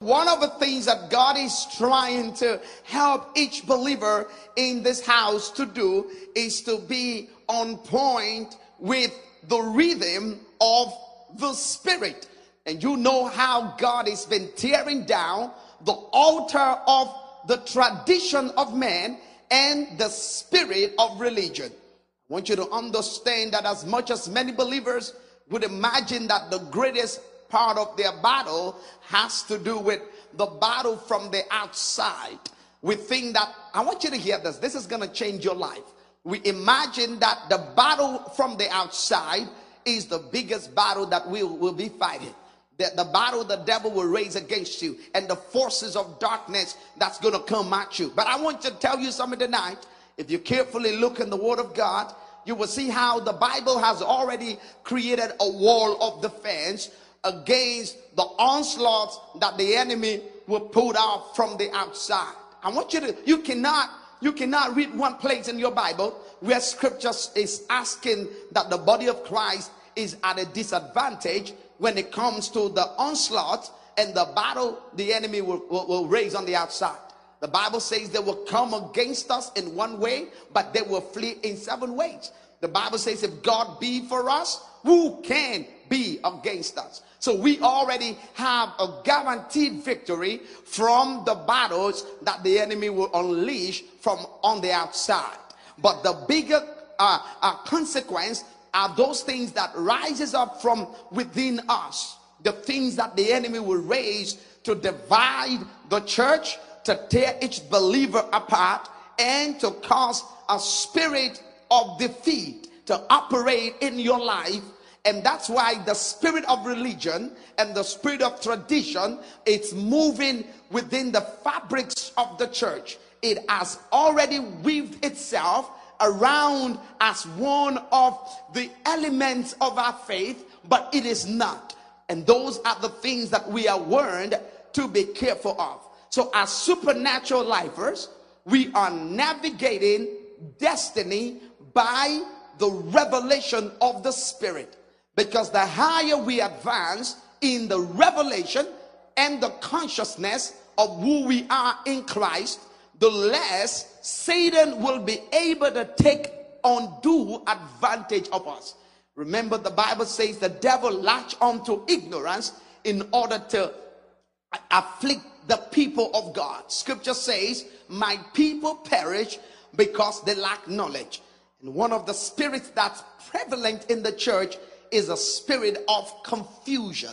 One of the things that God is trying to help each believer in this house to do is to be on point with the rhythm of the Spirit. And you know how God has been tearing down the altar of the tradition of man and the spirit of religion. I want you to understand that as much as many believers would imagine that the greatest part of their battle has to do with the battle from the outside. We think that, I want you to hear this, this is going to change your life. We imagine that the battle from the outside is the biggest battle that we will be fighting. The, the battle the devil will raise against you and the forces of darkness that's going to come at you. But I want to tell you something tonight. If you carefully look in the Word of God, you will see how the Bible has already created a wall of defense against the onslaughts that the enemy will put out from the outside. I want you to, you cannot, you cannot read one place in your Bible where scripture is asking that the body of Christ is at a disadvantage when it comes to the onslaught and the battle the enemy will, will, will raise on the outside. The Bible says they will come against us in one way, but they will flee in seven ways. The Bible says, if God be for us, who can be against us? So we already have a guaranteed victory from the battles that the enemy will unleash from on the outside. But the bigger uh, uh, consequence are those things that rises up from within us the things that the enemy will raise to divide the church to tear each believer apart and to cause a spirit of defeat to operate in your life and that's why the spirit of religion and the spirit of tradition it's moving within the fabrics of the church it has already weaved itself around as one of the elements of our faith, but it is not. And those are the things that we are warned to be careful of. So, as supernatural lifers, we are navigating destiny by the revelation of the Spirit. Because the higher we advance in the revelation and the consciousness of who we are in Christ, the less Satan will be able to take undue advantage of us. Remember, the Bible says the devil latch onto ignorance in order to afflict the people of God. Scripture says, My people perish because they lack knowledge. And one of the spirits that's prevalent in the church is a spirit of confusion.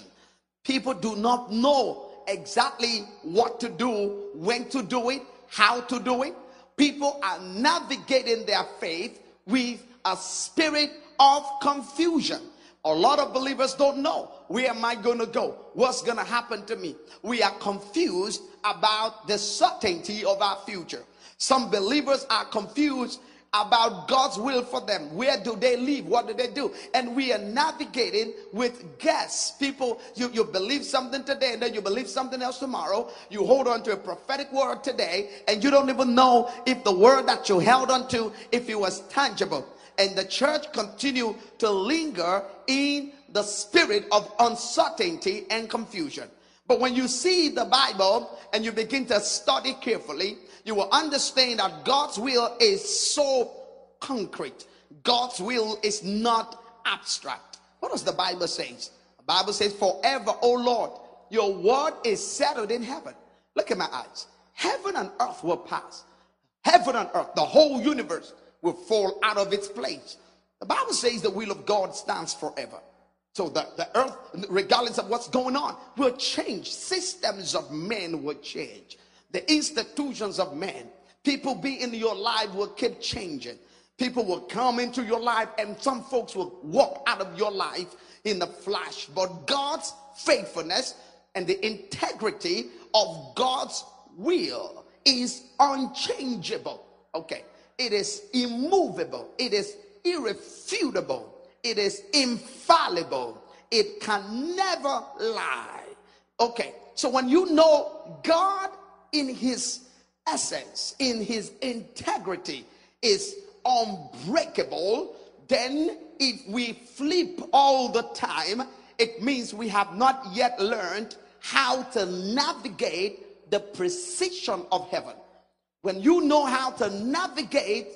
People do not know exactly what to do, when to do it, how to do it. People are navigating their faith with a spirit of confusion. A lot of believers don't know where am I going to go? What's going to happen to me? We are confused about the certainty of our future. Some believers are confused about God's will for them. Where do they live? What do they do? And we are navigating with guess. People, you, you believe something today and then you believe something else tomorrow. You hold on to a prophetic word today and you don't even know if the word that you held on to, if it was tangible. And the church continue to linger in the spirit of uncertainty and confusion. But when you see the Bible and you begin to study carefully, you will understand that God's will is so concrete. God's will is not abstract. What does the Bible say? The Bible says, Forever, O Lord, your word is settled in heaven. Look at my eyes. Heaven and earth will pass. Heaven and earth, the whole universe will fall out of its place. The Bible says the will of God stands forever. So the, the earth, regardless of what's going on, will change. Systems of men will change the institutions of man. People be in your life will keep changing. People will come into your life, and some folks will walk out of your life in the flash. But God's faithfulness and the integrity of God's will is unchangeable. Okay, it is immovable, it is irrefutable, it is infallible, it can never lie. Okay, so when you know God in his essence, in his integrity, is unbreakable, then if we flip all the time, it means we have not yet learned how to navigate the precision of heaven. When you know how to navigate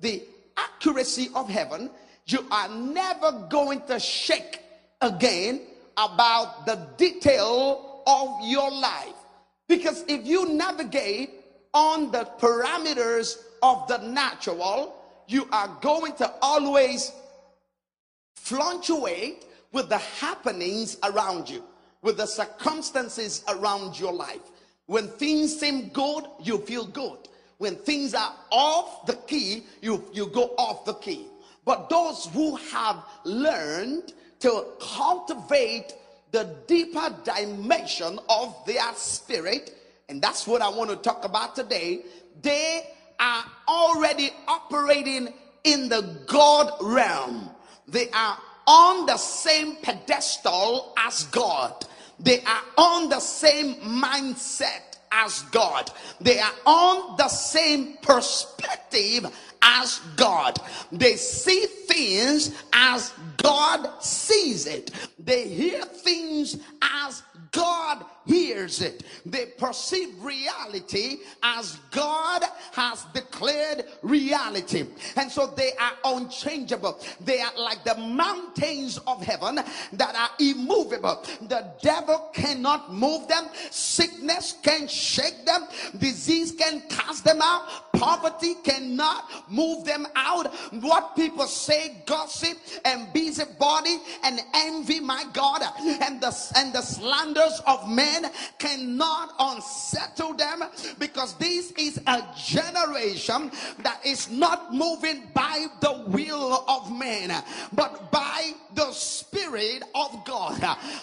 the accuracy of heaven, you are never going to shake again about the detail of your life. Because if you navigate on the parameters of the natural, you are going to always fluctuate with the happenings around you, with the circumstances around your life. When things seem good, you feel good. When things are off the key, you, you go off the key. But those who have learned to cultivate the deeper dimension of their spirit, and that's what I want to talk about today, they are already operating in the God realm. They are on the same pedestal as God. They are on the same mindset as God. They are on the same perspective as God. They see things as God sees it. They hear things as God hears it. They perceive reality as God has declared reality. And so they are unchangeable. They are like the mountains of heaven that are immovable. The devil cannot move them, sickness can shake them, disease can cast them out, poverty cannot move them out. What people say, gossip and busybody and envy, my God, and the and the slanders of men cannot unsettle them because this is a generation that is not moving by the will of man, but by the Spirit of God.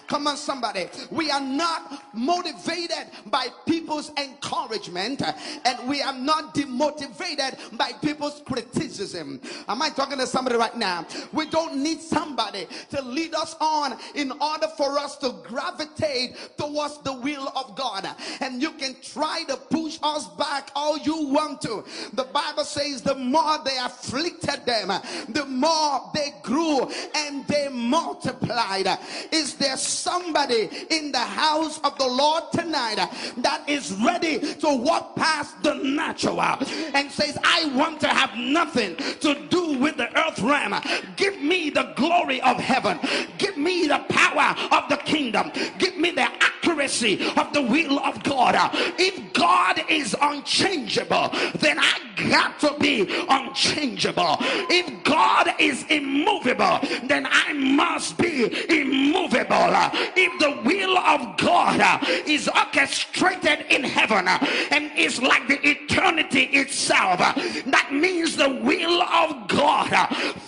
Come on, somebody. We are not motivated by people's encouragement and we are not demotivated by people's criticism. Am I talking to somebody right now? We don't need somebody to lead us on in order for us to gravitate towards the will of God. And you can try to push us back all you want to. The Bible says the more they afflicted them, the more they grew and they multiplied. Is there somebody in the house of the Lord tonight that is ready to walk past the natural and says, I want to have nothing to do with the earth realm. Give me the glory of heaven. Give me the power of the kingdom. Give me the accuracy of the will of God. If God is unchangeable, then I got to be unchangeable. If God is immovable, then I must be immovable. If the will of God is orchestrated in heaven and is like the eternity itself, that means the will of God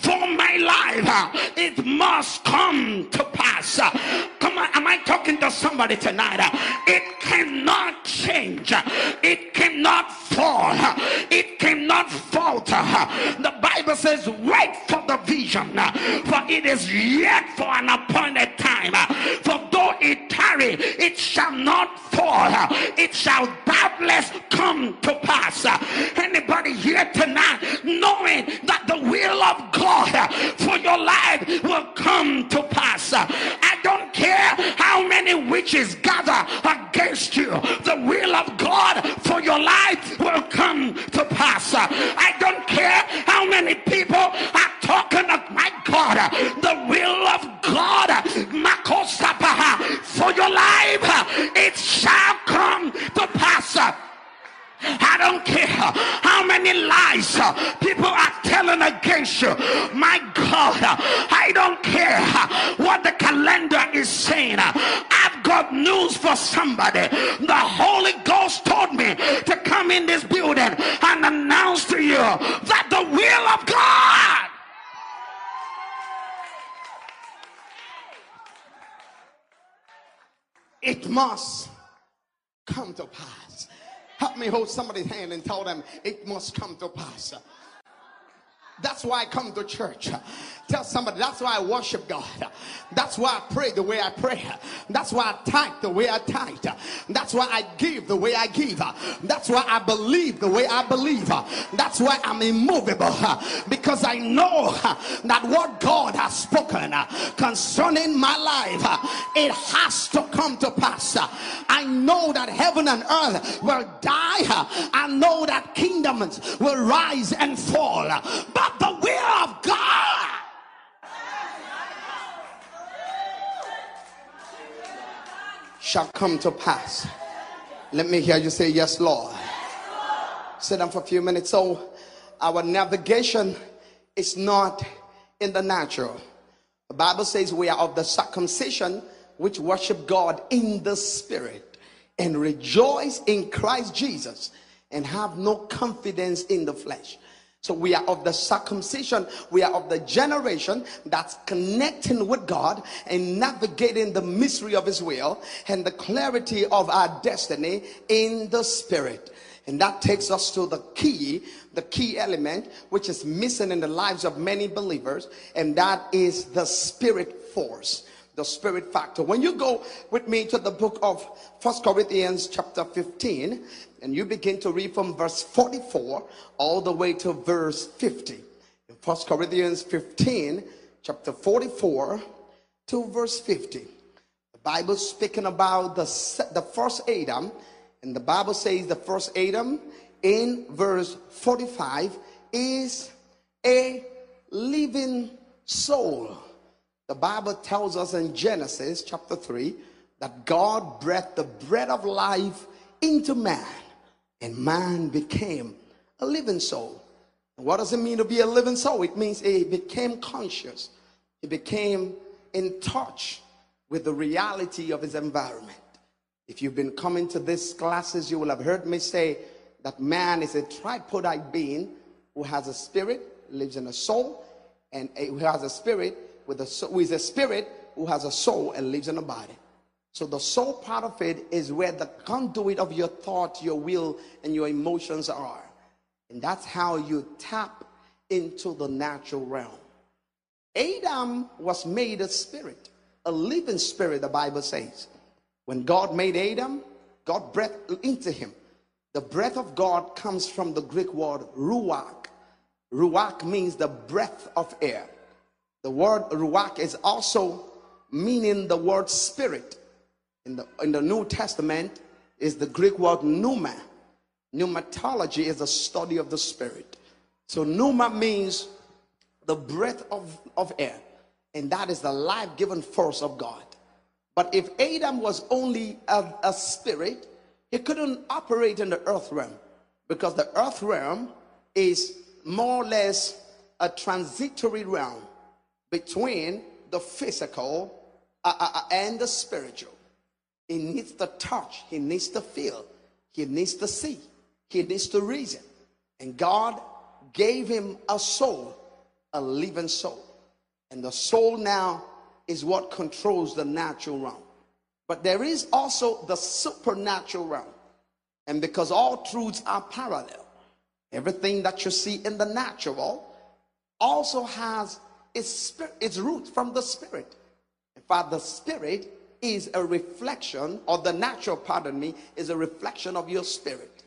for my life, it must come to pass. Come on, am I talking to somebody tonight? It cannot change, it cannot fall, it cannot falter. The Bible says, wait for the vision, for it is yet for an appointed time. For though it tarry, it shall not fall, it shall doubtless come to pass. Anybody here tonight knowing that the will of God for your life will come to pass? I don't care many witches gather against you, the will of God for your life will come to pass. I don't care how many people are talking of my God, the will of God for your life, it shall come to pass. I don't care how many lies people are telling against you. My God, I don't care what the calendar is saying. I've got news for somebody. The Holy Ghost told me to come in this building and announce to you that the will of God it must come to pass. Help me hold somebody's hand and tell them it must come to pass. That's why I come to church. Tell somebody that's why I worship God. That's why I pray the way I pray. That's why I tithe the way I tithe. That's why I give the way I give. That's why I believe the way I believe. That's why I'm immovable because I know that what God has spoken concerning my life, it has to come to pass. I know that heaven and earth will die. I know that kingdoms will rise and fall. But the will of God shall come to pass. Let me hear you say, Yes, Lord. Sit down for a few minutes. So, our navigation is not in the natural. The Bible says we are of the circumcision which worship God in the spirit and rejoice in Christ Jesus and have no confidence in the flesh. So we are of the circumcision. We are of the generation that's connecting with God and navigating the mystery of his will and the clarity of our destiny in the spirit. And that takes us to the key, the key element, which is missing in the lives of many believers. And that is the spirit force the spirit factor. When you go with me to the book of First Corinthians chapter 15, and you begin to read from verse 44 all the way to verse 50. In First Corinthians 15, chapter 44 to verse 50. The Bible speaking about the, the first Adam, and the Bible says the first Adam in verse 45 is a living soul. The Bible tells us in Genesis chapter 3 that God breathed the breath of life into man, and man became a living soul. what does it mean to be a living soul? It means he became conscious, he became in touch with the reality of his environment. If you've been coming to these classes, you will have heard me say that man is a tripartite being who has a spirit, lives in a soul, and who has a spirit with a who is a spirit who has a soul and lives in a body. So the soul part of it is where the conduit of your thought, your will, and your emotions are. And that's how you tap into the natural realm. Adam was made a spirit, a living spirit, the Bible says. When God made Adam, God breathed into him. The breath of God comes from the Greek word ruach. Ruach means the breath of air. The word ruach is also meaning the word spirit. In the, in the New Testament is the Greek word pneuma. Pneumatology is the study of the spirit. So pneuma means the breath of, of air. And that is the life-given force of God. But if Adam was only a, a spirit, he couldn't operate in the earth realm because the earth realm is more or less a transitory realm between the physical uh, uh, uh, and the spiritual. He needs to touch, he needs to feel, he needs to see, he needs to reason. And God gave him a soul, a living soul. And the soul now is what controls the natural realm. But there is also the supernatural realm. And because all truths are parallel, everything that you see in the natural also has its, spirit, its root from the spirit. In fact, the spirit is a reflection, or the natural, pardon me, is a reflection of your spirit.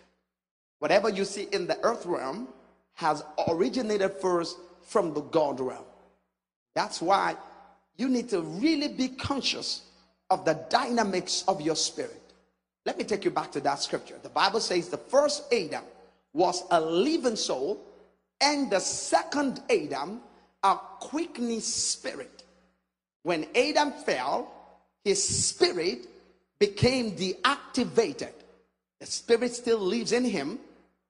Whatever you see in the earth realm has originated first from the God realm. That's why you need to really be conscious of the dynamics of your spirit. Let me take you back to that scripture. The Bible says the first Adam was a living soul, and the second Adam a quickening spirit. When Adam fell, his spirit became deactivated. The spirit still lives in him,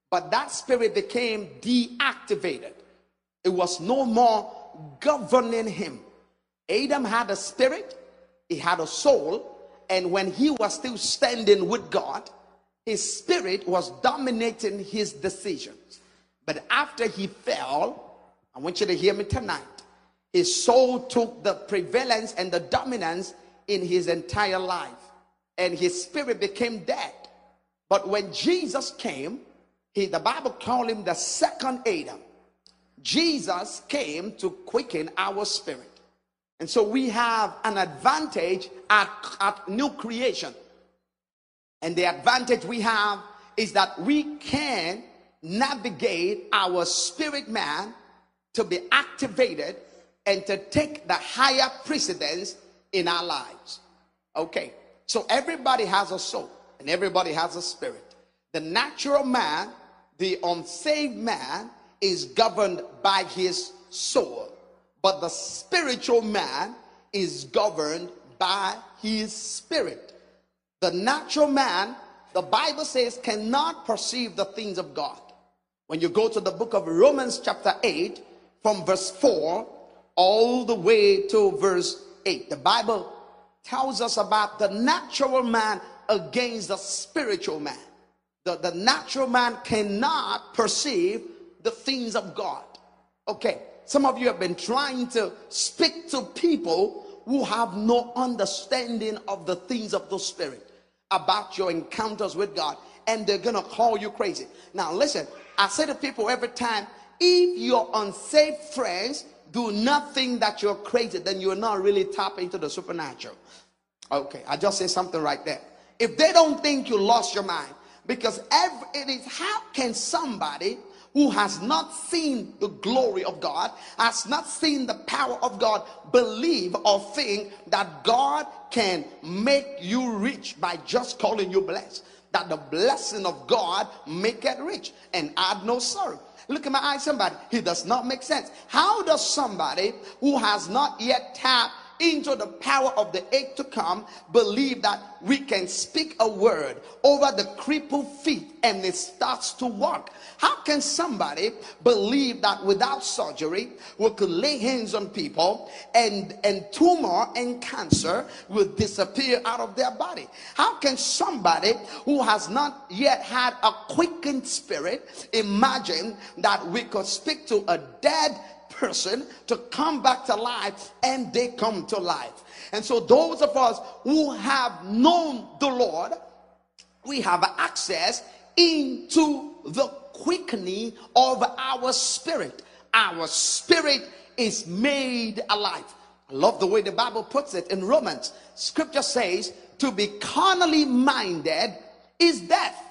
but that spirit became deactivated. It was no more governing him. Adam had a spirit, he had a soul, and when he was still standing with God, his spirit was dominating his decisions. But after he fell, I want you to hear me tonight. His soul took the prevalence and the dominance in his entire life, and his spirit became dead. But when Jesus came, he, the Bible called him the second Adam. Jesus came to quicken our spirit. And so we have an advantage at, at new creation. And the advantage we have is that we can navigate our spirit man to be activated and to take the higher precedence in our lives. Okay, so everybody has a soul and everybody has a spirit. The natural man, the unsaved man, is governed by his soul, but the spiritual man is governed by his spirit. The natural man, the Bible says, cannot perceive the things of God. When you go to the book of Romans, chapter 8, from verse 4 all the way to verse 8, the Bible tells us about the natural man against the spiritual man. The, the natural man cannot perceive the things of God. Okay, some of you have been trying to speak to people who have no understanding of the things of the spirit about your encounters with God, and they're gonna call you crazy. Now, listen, I say to people every time if your unsafe friends do nothing that you're crazy, then you're not really tapping into the supernatural. Okay, I just say something right there. If they don't think you lost your mind, because every, it is how can somebody who has not seen the glory of God, has not seen the power of God, believe or think that God can make you rich by just calling you blessed. That the blessing of God make it rich and add no sorrow. Look at my eyes, somebody. It does not make sense. How does somebody who has not yet tapped into the power of the age to come believe that we can speak a word over the crippled feet and it starts to walk. How can somebody believe that without surgery we could lay hands on people and, and tumor and cancer will disappear out of their body? How can somebody who has not yet had a quickened spirit imagine that we could speak to a dead person to come back to life and they come to life. And so, those of us who have known the Lord, we have access into the quickening of our spirit. Our spirit is made alive. I love the way the Bible puts it in Romans. Scripture says, to be carnally minded is death,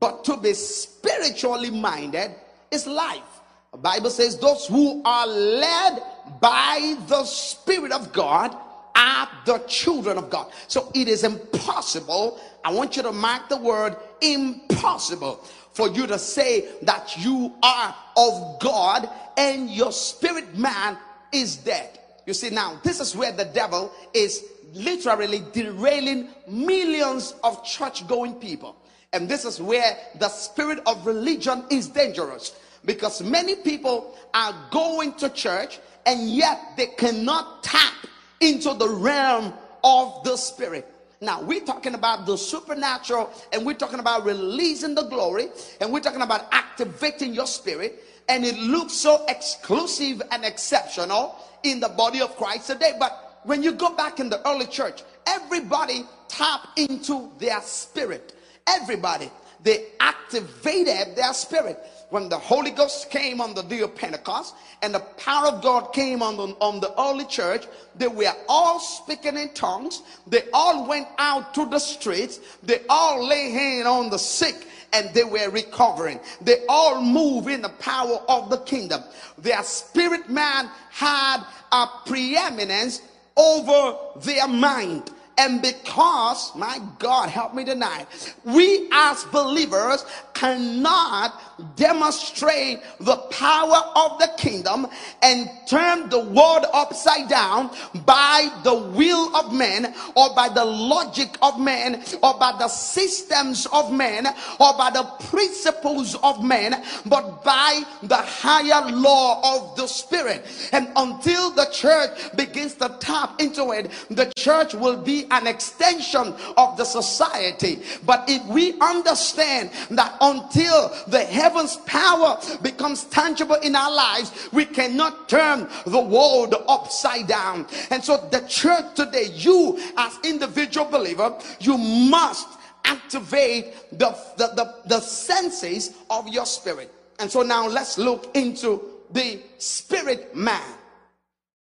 but to be spiritually minded is life. The Bible says, those who are led by the Spirit of God are the children of God. So it is impossible. I want you to mark the word impossible for you to say that you are of God and your spirit man is dead. You see, now this is where the devil is literally derailing millions of church going people. And this is where the spirit of religion is dangerous because many people are going to church and yet they cannot tap into the realm of the spirit. Now, we're talking about the supernatural and we're talking about releasing the glory and we're talking about activating your spirit. And it looks so exclusive and exceptional in the body of Christ today. But when you go back in the early church, everybody tapped into their spirit. Everybody, they activated their spirit when the Holy Ghost came on the day of Pentecost and the power of God came on the, on the early church, they were all speaking in tongues. They all went out to the streets. They all lay hand on the sick and they were recovering. They all move in the power of the kingdom. Their spirit man had a preeminence over their mind. And because, my God, help me tonight, we as believers cannot demonstrate the power of the kingdom and turn the world upside down by the will of men or by the logic of men or by the systems of men or by the principles of men, but by the higher law of the spirit. And until the church begins to tap into it, the church will be an extension of the society. But if we understand that until the heavens power becomes tangible in our lives, we cannot turn the world upside down. And so the church today, you as individual believer, you must activate the, the, the, the senses of your spirit. And so now let's look into the spirit man.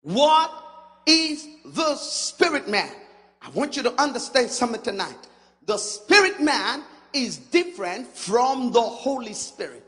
What is the spirit man? I want you to understand something tonight. The spirit man is different from the Holy Spirit.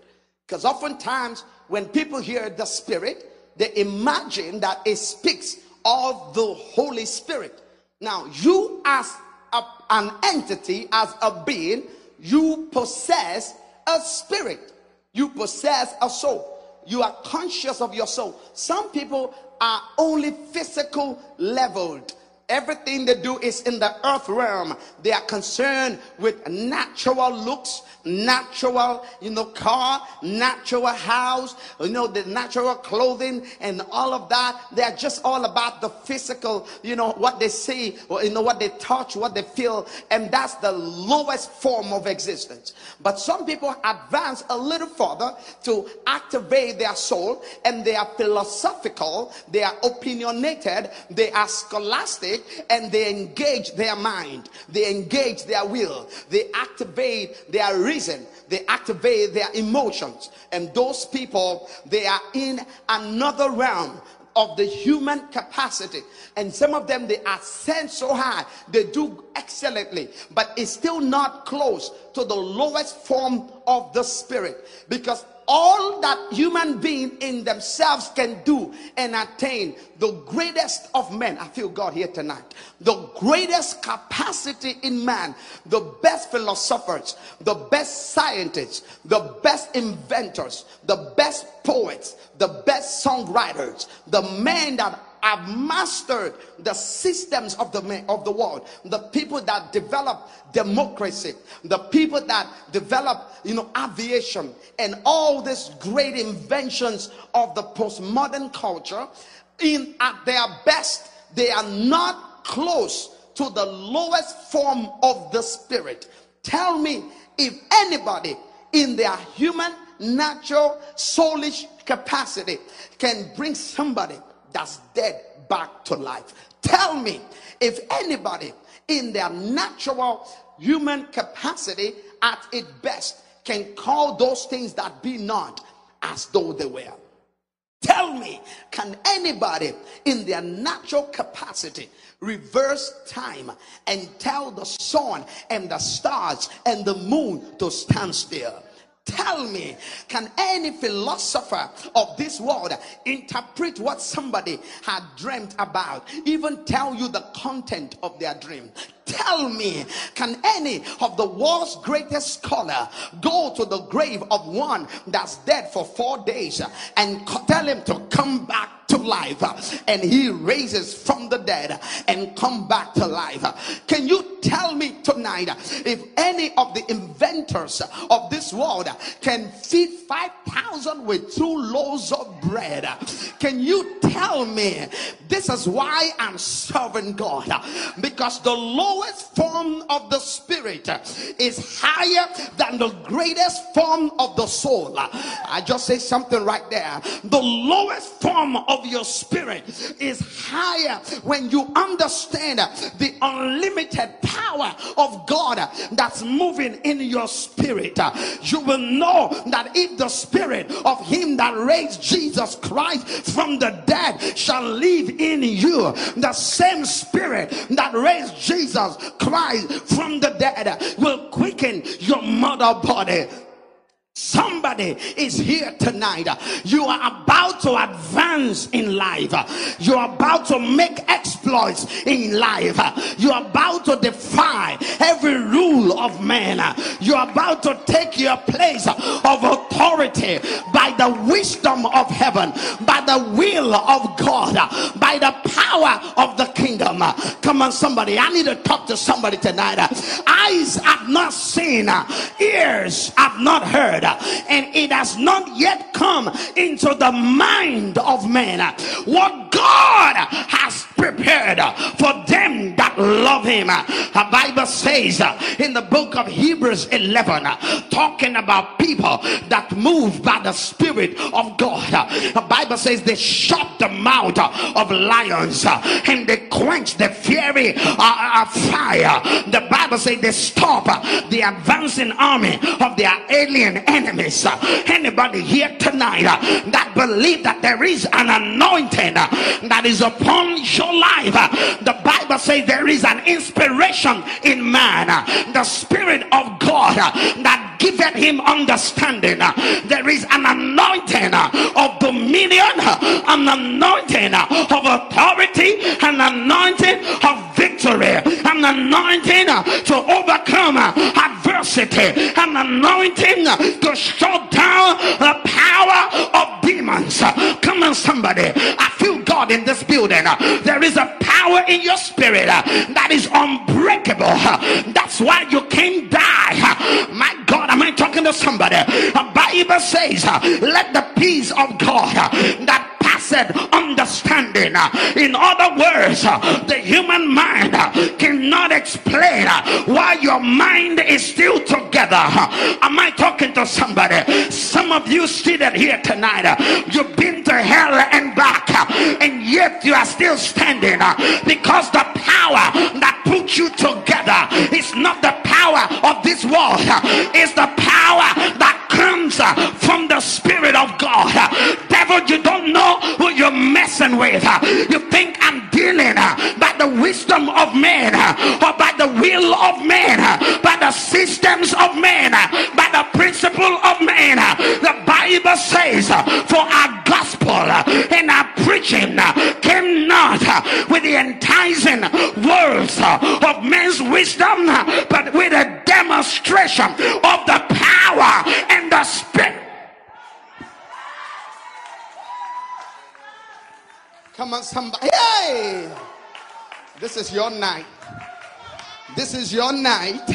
Because oftentimes, when people hear the Spirit, they imagine that it speaks of the Holy Spirit. Now, you as a, an entity, as a being, you possess a spirit, you possess a soul. You are conscious of your soul. Some people are only physical leveled Everything they do is in the earth realm. They are concerned with natural looks, natural, you know, car, natural house, you know, the natural clothing and all of that. They're just all about the physical, you know, what they see, or, you know, what they touch, what they feel. And that's the lowest form of existence. But some people advance a little further to activate their soul and they are philosophical, they are opinionated, they are scholastic and they engage their mind, they engage their will, they activate their reason, they activate their emotions. And those people, they are in another realm of the human capacity. And some of them, they ascend so high, they do excellently, but it's still not close to the lowest form of the spirit because all that human being in themselves can do and attain the greatest of men i feel god here tonight the greatest capacity in man the best philosophers the best scientists the best inventors the best poets the best songwriters the men that have mastered the systems of the of the world. The people that develop democracy the people that develop you know aviation and all these great inventions of the postmodern culture in at their best they are not close to the lowest form of the spirit. Tell me if anybody in their human natural soulish capacity can bring somebody that's dead back to life. Tell me if anybody in their natural human capacity at its best can call those things that be not as though they were. Tell me, can anybody in their natural capacity reverse time and tell the sun and the stars and the moon to stand still? Tell me, can any philosopher of this world interpret what somebody had dreamt about, even tell you the content of their dream? Tell me, can any of the world's greatest scholar go to the grave of one that's dead for four days and tell him to come back to life? And he raises from the dead and come back to life. Can you tell me tonight if any of the inventors of this world can feed 5000 with two loaves of bread? Can you tell me this is why i'm serving god? Because the lowest form of the spirit is higher than the greatest form of the soul i just say something right there the lowest form of your spirit is higher when you understand the unlimited power of God that's moving in your spirit. You will know that if the spirit of him that raised Jesus Christ from the dead shall live in you, the same spirit that raised Jesus Christ from the dead will quicken your mother body Somebody is here tonight. You are about to advance in life. You are about to make exploits in life. You are about to defy every rule of man. You are about to take your place of authority by the wisdom of heaven, by the will of God, by the power of the kingdom. Come on, somebody. I need to talk to somebody tonight. Eyes have not seen, ears have not heard and it has not yet come into the mind of man what God has prepared for them that love him. The Bible says in the book of Hebrews 11, talking about people that move by the Spirit of God. The Bible says they shut the mouth of lions and they quench the fury of fire. The Bible says they stop the advancing army of their alien enemies. Anybody here tonight uh, that believe that there is an anointing uh, that is upon your life? Uh, the Bible says there is an inspiration in man, the Spirit of God that giveth him understanding. There is an anointing of dominion, an anointing of authority, an anointing of victory, an anointing to overcome adversity, an anointing to shut down the power of demons. Come on, somebody. I feel God in this building. There is a power in your spirit that is unbreakable. That's why you can't die. My God, am I talking to somebody? The Bible says, Let the peace of God that passeth understanding. In other words, the human mind cannot explain why your mind is still together. Am I talking to somebody? Some of you seated here tonight, you've been to hell and back, and yet you are still standing because the power that put you together is not the power of this world, it's the power that comes from the Spirit of God. Devil, you don't know who you're messing with. Uh, you think I'm dealing uh, by the wisdom of man uh, or by the will of man, by the systems of man, by the principle of man. The Bible says, For our gospel and our preaching came not with the enticing words of man's wisdom, but with a demonstration of the power and the spirit. Come on, somebody. Hey! This is your night. This is your night.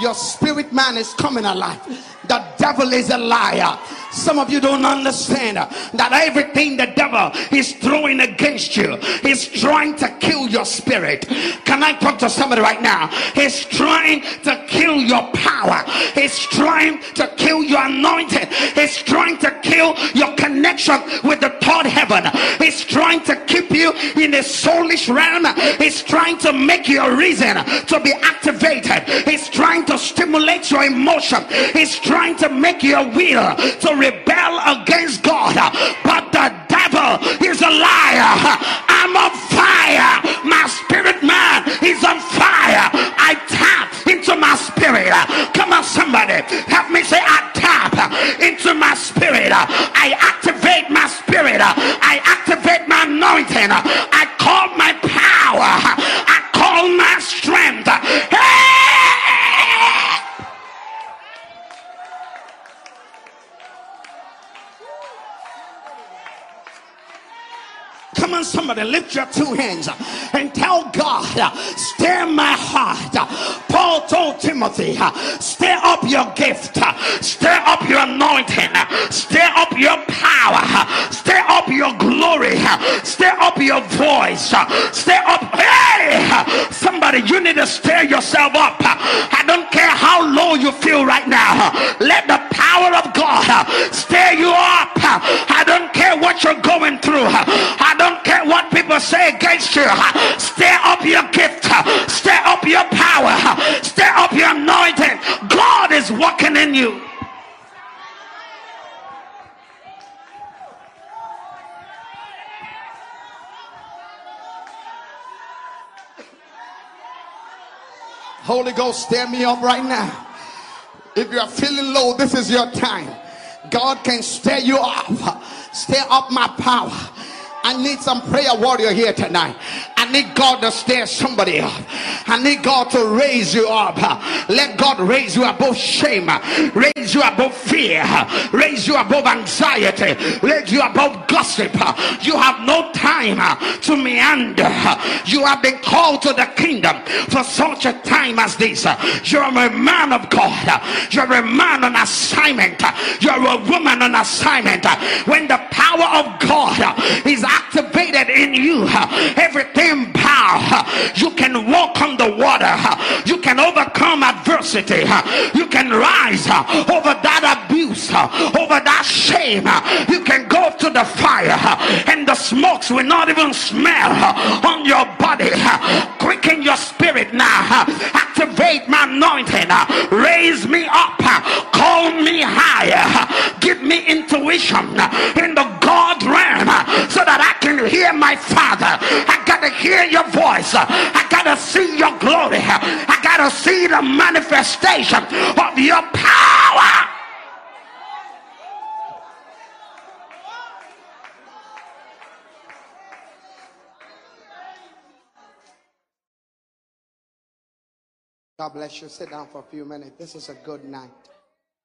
Your spirit man is coming alive. The devil is a liar. Some of you don't understand that everything the devil is throwing against you is trying to kill your spirit. Can I talk to somebody right now? He's trying to kill your power. He's trying to kill your anointing. He's trying to kill your connection with the third heaven. He's trying to keep you in the soulish realm. He's trying to make your reason to be activated. He's trying to stimulate your emotion. He's trying trying to make your will to rebel against God. But the devil is a liar. I'm on fire. My spirit man is on fire. I tap into my spirit. Come on, somebody. Help me your two hands and tell God, stir my heart. Paul told Timothy, stir up your gift, stir up your anointing, stir up your power, stir up your glory, stir up your voice, stir up. Hey, somebody, you need to stir yourself up. I don't care how low you feel right now. Let the power of God stir you up. I don't care what you're going through. Say against you. Stir up your gift. Stir up your power. Stir up your anointing. God is working in you. Holy Ghost, stand me up right now. If you are feeling low, this is your time. God can stir you up. Stir up my power. I need some prayer warrior here tonight. I need God to stir somebody up. I need God to raise you up. Let God raise you above shame, raise you above fear, raise you above anxiety, raise you above gossip. You have no time to meander. You have been called to the kingdom for such a time as this. You're a man of God. You're a man on assignment. You're a woman on assignment. When the power of God is activated in you, everything power. You can walk on the water. You can overcome adversity. You can rise over that abuse, over that shame. You can go to the fire and the smokes will not even smell on your body. Quicken your spirit now. Activate my anointing. Uh, raise me up. Uh, call me higher. Uh, give me intuition in the God realm so that I can hear my Father. I gotta hear your voice. I gotta see your glory. I gotta see the manifestation of your power. God bless you. Sit down for a few minutes. This is a good night.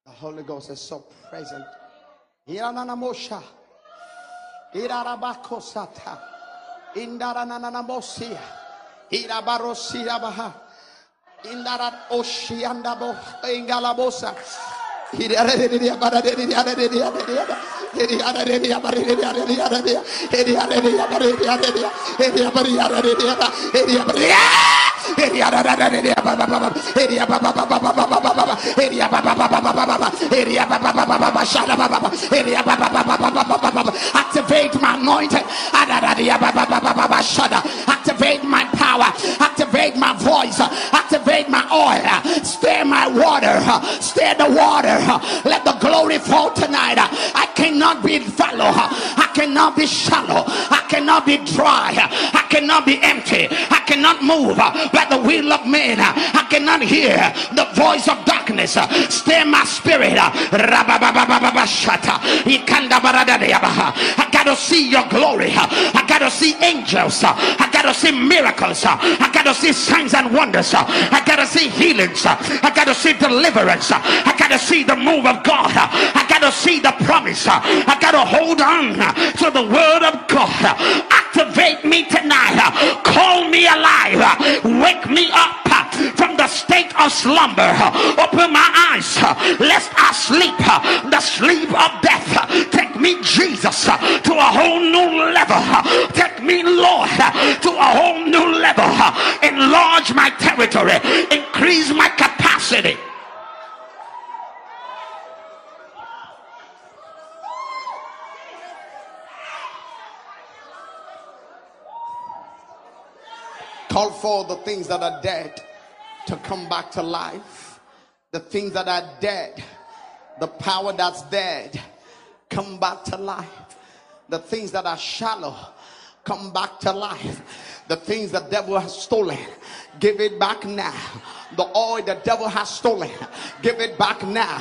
The Holy Ghost is so present. Irananamosha. Irarabakosata. Indarananamosia. Irabarosirabaha. Indarat oshiandabo. Ingalabosa. Activate my anointing. Activate my power. Activate my voice. Activate my oil. Stir my water. Stir the water. Let the glory fall tonight. I cannot be fallow. I cannot be shallow. I cannot be dry. I cannot be empty. I cannot move by the will of men. I cannot hear the voice of darkness. Stir my spirit. I gotta see your glory. I gotta see angels. I gotta see miracles. I gotta see signs and wonders. I gotta see healings. I gotta see deliverance. I gotta see the move of God. I gotta see the promise. I gotta hold on to the word of God. Activate me tonight. Call me alive. Wake me up uh, from the state of slumber. Open my eyes uh, lest I sleep uh, the sleep of death. Take me, Jesus, to a whole new level. Take me, Lord, to a whole new level. Enlarge my territory. Increase my capacity. Call for the things that are dead to come back to life. The things that are dead, the power that's dead, come back to life. The things that are shallow, come back to life. The things the devil has stolen, give it back now. The oil the devil has stolen, give it back now.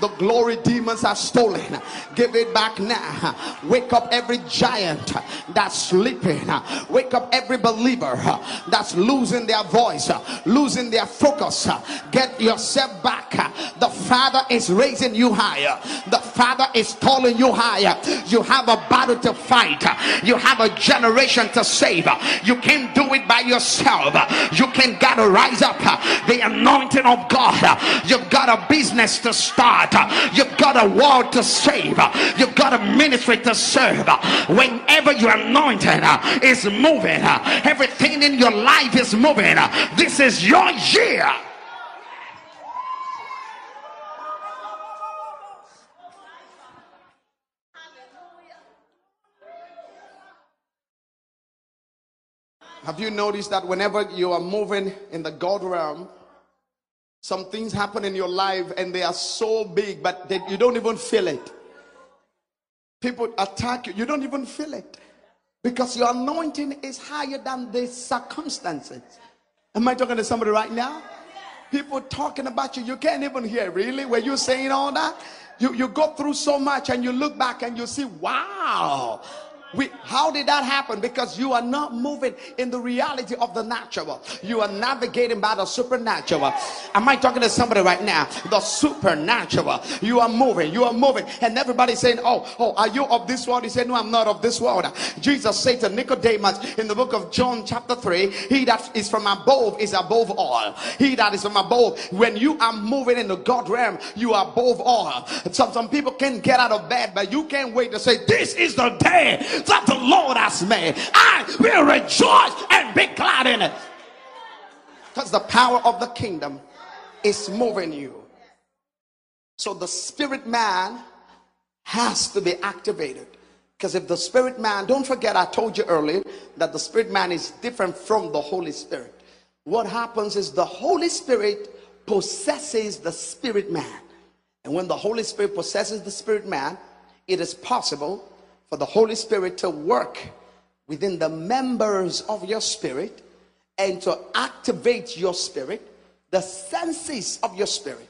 The glory demons have stolen, give it back now. Wake up every giant that's sleeping. Wake up every believer that's losing their voice, losing their focus. Get yourself back. The Father is raising you higher. The Father is calling you higher. You have a battle to fight. You have a generation to save. You can't do it by yourself. You can gotta rise up. The anointing of God. You've got a business to start. You've got a world to save. You've got a ministry to serve. Whenever your anointing is moving, everything in your life is moving. This is your year. Have you noticed that whenever you are moving in the God realm, some things happen in your life and they are so big, but you don't even feel it. People attack you, you don't even feel it because your anointing is higher than the circumstances. Am I talking to somebody right now? People talking about you, you can't even hear. Really? Were you saying all that? You, you go through so much and you look back and you see, wow, we, how did that happen? Because you are not moving in the reality of the natural. You are navigating by the supernatural. Am I talking to somebody right now? The supernatural. You are moving. You are moving. And everybody saying, Oh, oh, are you of this world? He said, No, I'm not of this world. Jesus said to Nicodemus in the book of John, chapter 3, He that is from above is above all. He that is from above. When you are moving in the God realm, you are above all. Some, some people can get out of bed, but you can't wait to say, This is the day that the Lord has made. I will rejoice and be glad in it. Because the power of the kingdom is moving you. So the spirit man has to be activated. Because if the spirit man, don't forget, I told you earlier that the spirit man is different from the Holy Spirit. What happens is the Holy Spirit possesses the spirit man. And when the Holy Spirit possesses the spirit man, it is possible for the Holy Spirit to work within the members of your spirit and to activate your spirit, the senses of your spirit,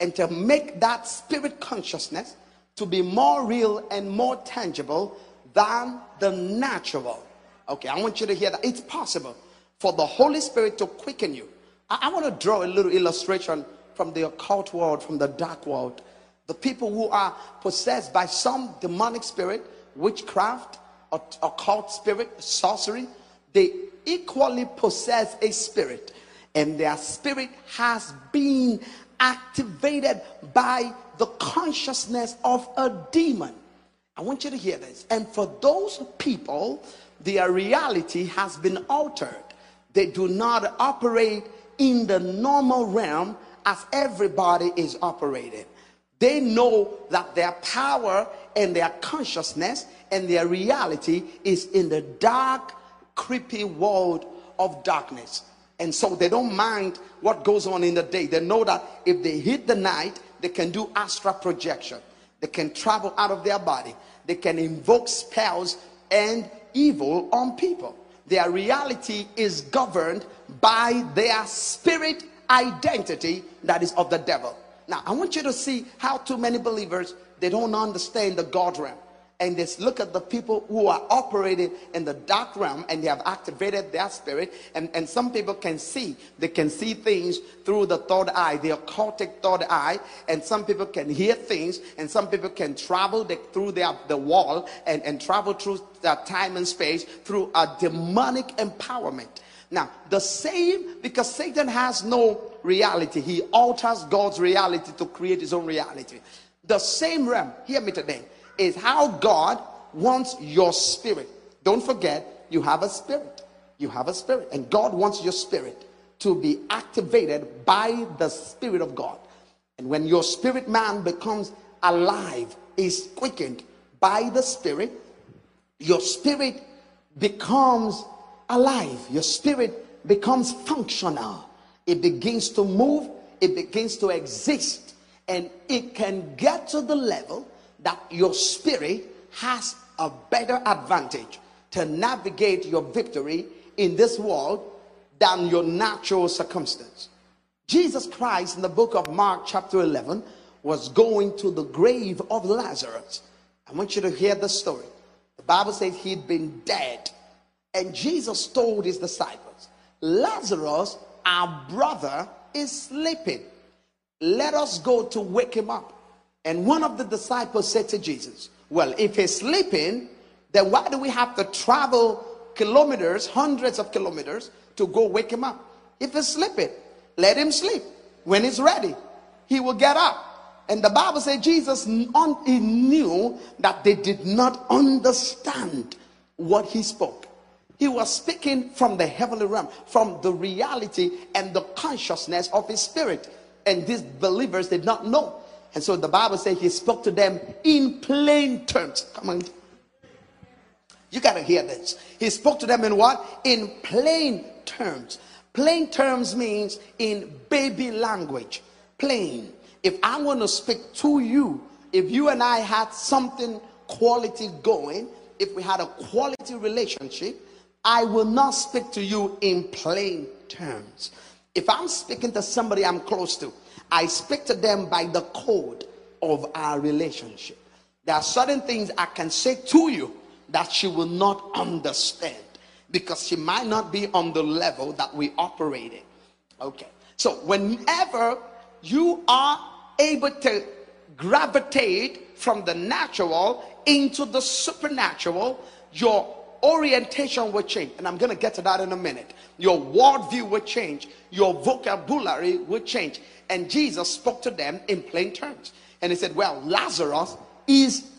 and to make that spirit consciousness to be more real and more tangible than the natural. Okay, I want you to hear that. It's possible for the Holy Spirit to quicken you. I, I want to draw a little illustration from the occult world, from the dark world. The people who are possessed by some demonic spirit, witchcraft, occult spirit, sorcery, they equally possess a spirit, and their spirit has been activated by the consciousness of a demon. I want you to hear this. And for those people, their reality has been altered. They do not operate in the normal realm as everybody is operating. They know that their power and their consciousness and their reality is in the dark, creepy world of darkness. And so they don't mind what goes on in the day. They know that if they hit the night, they can do astral projection. They can travel out of their body. They can invoke spells and evil on people. Their reality is governed by their spirit identity that is of the devil. Now, I want you to see how too many believers they don't understand the God realm and they look at the people who are operating in the dark realm and they have activated their spirit. And, and some people can see, they can see things through the third eye, the occultic third eye. And some people can hear things, and some people can travel the, through their, the wall and, and travel through time and space through a demonic empowerment. Now, the same, because Satan has no reality, he alters God's reality to create his own reality. The same realm, hear me today is how God wants your spirit. Don't forget, you have a spirit. You have a spirit. And God wants your spirit to be activated by the Spirit of God. And when your spirit man becomes alive, is quickened by the Spirit, your spirit becomes alive. Your spirit becomes functional. It begins to move, it begins to exist, and it can get to the level that your spirit has a better advantage to navigate your victory in this world than your natural circumstance. Jesus Christ in the book of Mark, chapter 11, was going to the grave of Lazarus. I want you to hear the story. The Bible says he'd been dead, and Jesus told his disciples, Lazarus, our brother, is sleeping. Let us go to wake him up. And one of the disciples said to Jesus, Well, if he's sleeping, then why do we have to travel kilometers, hundreds of kilometers, to go wake him up? If he's sleeping, let him sleep. When he's ready, he will get up. And the Bible said Jesus he knew that they did not understand what he spoke. He was speaking from the heavenly realm, from the reality and the consciousness of his spirit. And these believers did not know. And so the Bible says he spoke to them in plain terms. Come on. You got to hear this. He spoke to them in what? In plain terms. Plain terms means in baby language. Plain. If I want to speak to you, if you and I had something quality going, if we had a quality relationship, I will not speak to you in plain terms. If I'm speaking to somebody I'm close to, I speak to them by the code of our relationship. There are certain things I can say to you that she will not understand because she might not be on the level that we operate in. Okay. So whenever you are able to gravitate from the natural into the supernatural, your orientation will change. And I'm going to get to that in a minute. Your worldview will change. Your vocabulary will change. And Jesus spoke to them in plain terms. And he said, Well, Lazarus is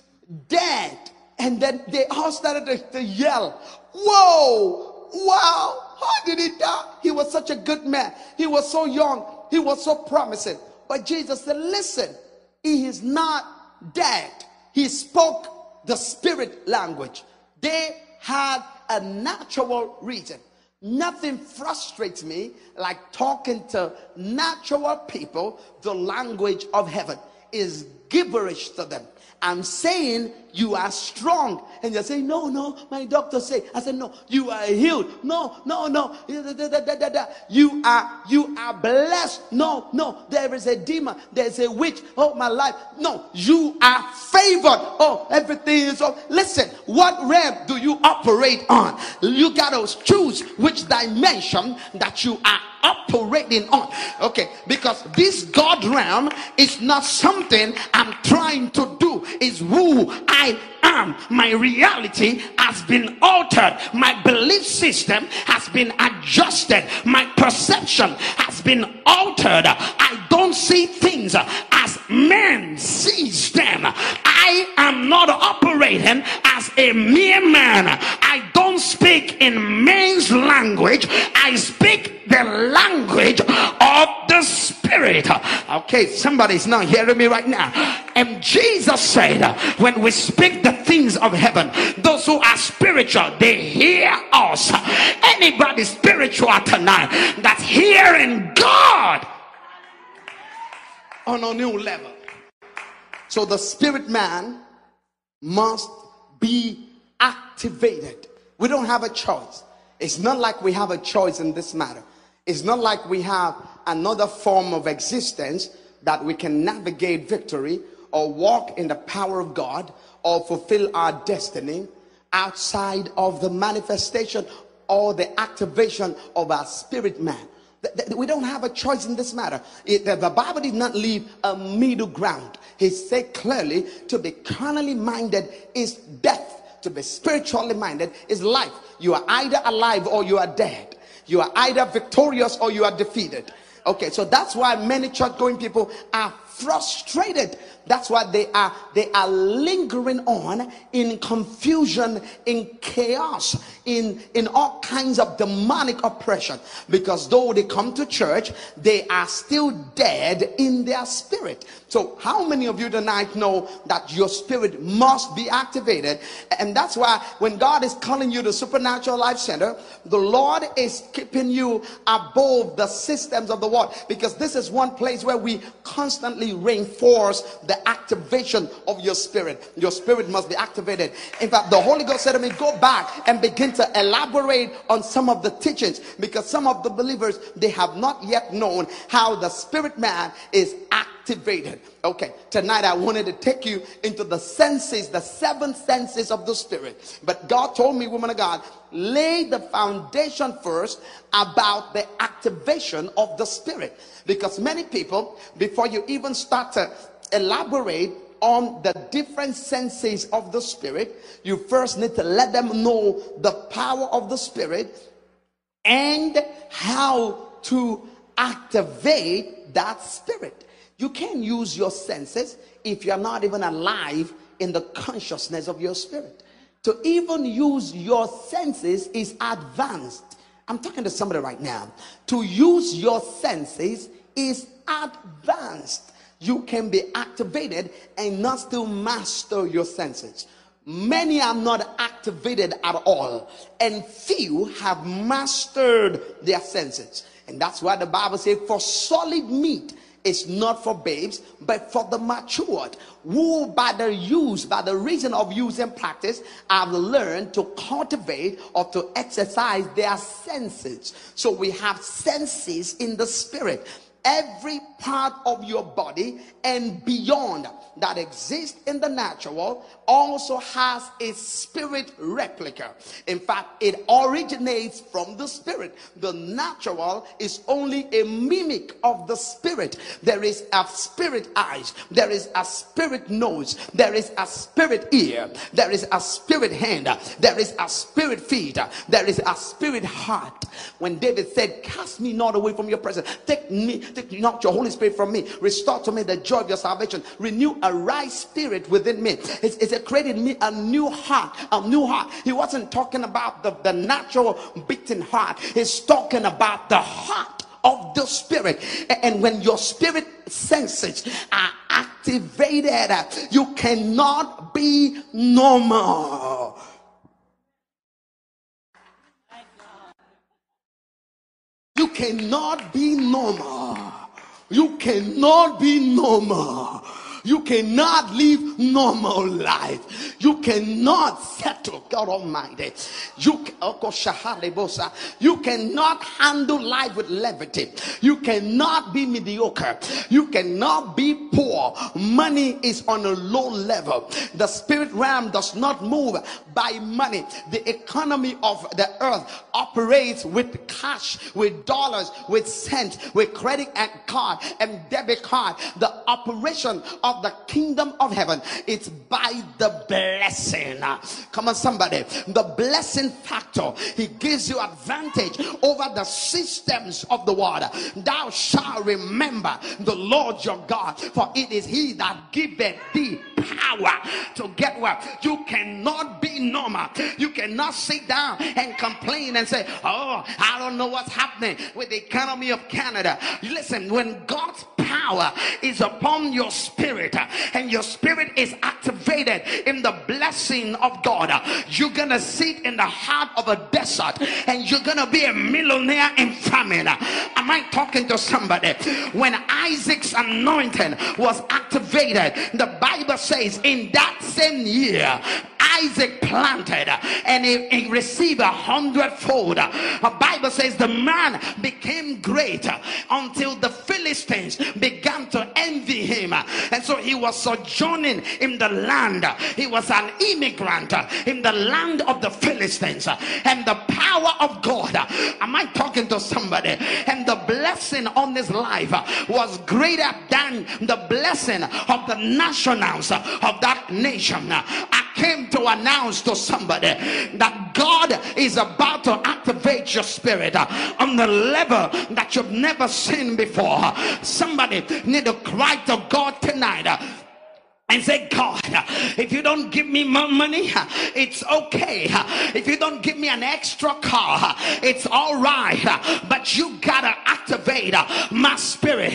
dead. And then they all started to, to yell, Whoa, wow, how did he die? He was such a good man. He was so young. He was so promising. But Jesus said, Listen, he is not dead. He spoke the spirit language. They had a natural reason. Nothing frustrates me like talking to natural people. The language of heaven is gibberish to them. I'm saying you are strong. And you say, No, no, my doctor say. I said, No, you are healed. No, no, no. You are you are blessed. No, no, there is a demon, there's a witch. Oh, my life. No, you are favored. Oh, everything is oh. Listen, what realm do you operate on? You gotta choose which dimension that you are operating on. Okay, because this God realm is not something I'm trying to do, is who I Right. My reality has been altered, my belief system has been adjusted, my perception has been altered. I don't see things as men sees them. I am not operating as a mere man. I don't speak in man's language. I speak the language of the spirit. Okay, somebody's not hearing me right now. And Jesus said, when we speak the things of heaven, those who are spiritual, they hear us. Anybody spiritual tonight that's hearing God on a new level. So the spirit man must be activated. We don't have a choice. It's not like we have a choice in this matter. It's not like we have another form of existence that we can navigate victory or walk in the power of God or fulfill our destiny outside of the manifestation or the activation of our spirit man. We don't have a choice in this matter. the Bible did not leave a middle ground. He said clearly to be carnally minded is death, to be spiritually minded is life. You are either alive or you are dead. You are either victorious or you are defeated. Okay, so that's why many church going people are frustrated that's why they are they are lingering on in confusion in chaos in in all kinds of demonic oppression. Because though they come to church they are still dead in their spirit. So how many of you tonight know that your spirit must be activated? And that's why when god is calling you to supernatural life center the lord is keeping you above the systems of the world. Because this is one place where we constantly reinforce the activation of your spirit. Your spirit must be activated. In fact, the Holy Ghost said to me, Go back and begin to elaborate on some of the teachings because some of the believers they have not yet known how the spirit man is activated. Okay, tonight I wanted to take you into the senses, the seven senses of the spirit. But God told me, woman of God, lay the foundation first about the activation of the spirit. Because many people, before you even start to elaborate on the different senses of the spirit, you first need to let them know the power of the spirit and how to activate that spirit. You can't use your senses if you're not even alive in the consciousness of your spirit. To even use your senses is advanced. I'm talking to somebody right now. To use your senses is advanced you can be activated and not still master your senses. Many are not activated at all, and few have mastered their senses. And that's why the Bible says, For solid meat is not for babes, but for the matured, who by the use, by the reason of use and practice, have learned to cultivate or to exercise their senses. So we have senses in the spirit every part of your body and beyond that exists in the natural also has a spirit replica. In fact, it originates from the spirit. The natural is only a mimic of the spirit. There is a spirit eyes, there is a spirit nose, there is a spirit ear, there is a spirit hand, there is a spirit feet, there is a spirit heart. When David said, Cast me not away from your presence, take me, take not your Holy Spirit from me. Restore to me the joy of your salvation. Renew a right spirit within me. It's, it's a created me a new heart, a new heart. He wasn't talking about the, the natural beating heart. He's talking about the heart of the spirit. And when your spirit senses are activated, you cannot be normal. You cannot be normal. You cannot be normal. You cannot live normal life. You cannot settle, God Almighty. You, oh, you cannot handle life with levity. You cannot be mediocre. You cannot be poor. Money is on a low level. The spirit realm does not move by money. The economy of the earth operates with cash, with dollars, with cents, with credit and card and debit card. The operation of of the kingdom of heaven. It's by the blessing. Come on somebody. The blessing factor. He gives you advantage over the systems of the world. Thou shalt remember the lord your god for it is he that giveth thee power to get what you cannot be normal. You cannot sit down and complain and say oh i don't know what's happening with the economy of canada. Listen when god's power is upon your spirit and your spirit is activated in the blessing of God, you're gonna sit in the heart of a desert and you're gonna be a millionaire in famine. Am I talking to somebody? When Isaac's anointing was activated, the Bible says in that same year, Isaac planted and he, he received a hundredfold. The Bible says the man became great until the Philistines began to envy him. And so he was sojourning in the land. He was an immigrant in the land of the Philistines. And the power of God, am I talking to somebody? And the blessing on his life was greater than the blessing of the nationals of that nation. I came to announce to somebody that God is about to activate your spirit uh, on the level that you've never seen before. Somebody need to cry to God tonight and say, God, if you don't give me more money, it's okay. If you don't give me an extra car, it's all right. But you gotta activate my spirit.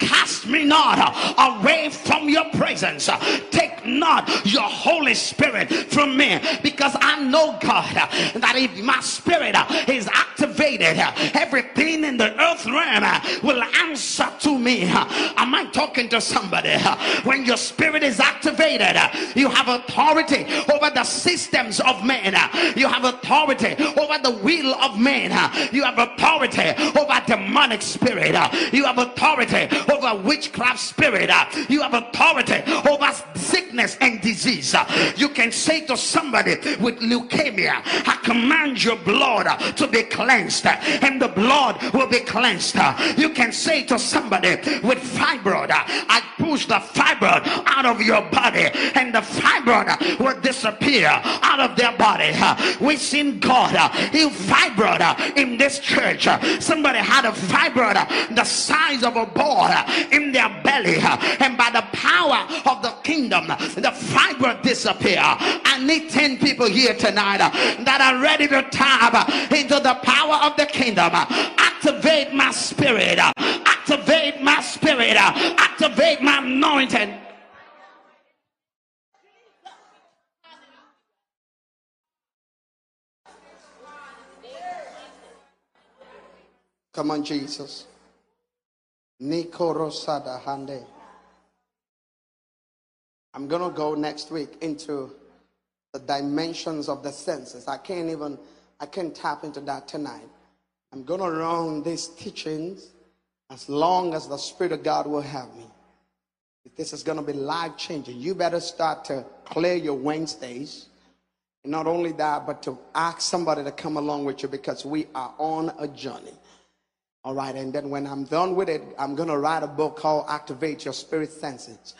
Cast me not away from your presence. Take not your Holy Spirit from me because I know, God, that if my spirit is activated, everything in the earth realm will answer to me. Am I talking to somebody? When your spirit is activated, you have authority over the systems of men. You have authority over the will of men. You have authority over demonic spirit. You have authority over witchcraft spirit. You have authority over sickness and disease. You can say to somebody with leukemia, I command your blood to be cleansed, and the blood will be cleansed. You can say to somebody with fibroid, I push the fibroid out of your body and the fibroid will disappear out of their body. We've seen God uh, heal fibroid uh, in this church. Somebody had a fibroid uh, the size of a ball in their belly, and by the power of the kingdom, the fibroid disappear. I need 10 people here tonight that are ready to tap into the power of the kingdom. Activate my spirit, activate my spirit, activate my anointing. Come on, Jesus. Nikorosada Hande. I'm going to go next week into the dimensions of the senses. I can't even, I can't tap into that tonight. I'm going to run these teachings as long as the Spirit of God will have me. This is going to be life changing. You better start to clear your Wednesdays. And not only that, but to ask somebody to come along with you because we are on a journey. All right, and then when I'm done with it, I'm going to write a book called Activate Your Spirit Senses.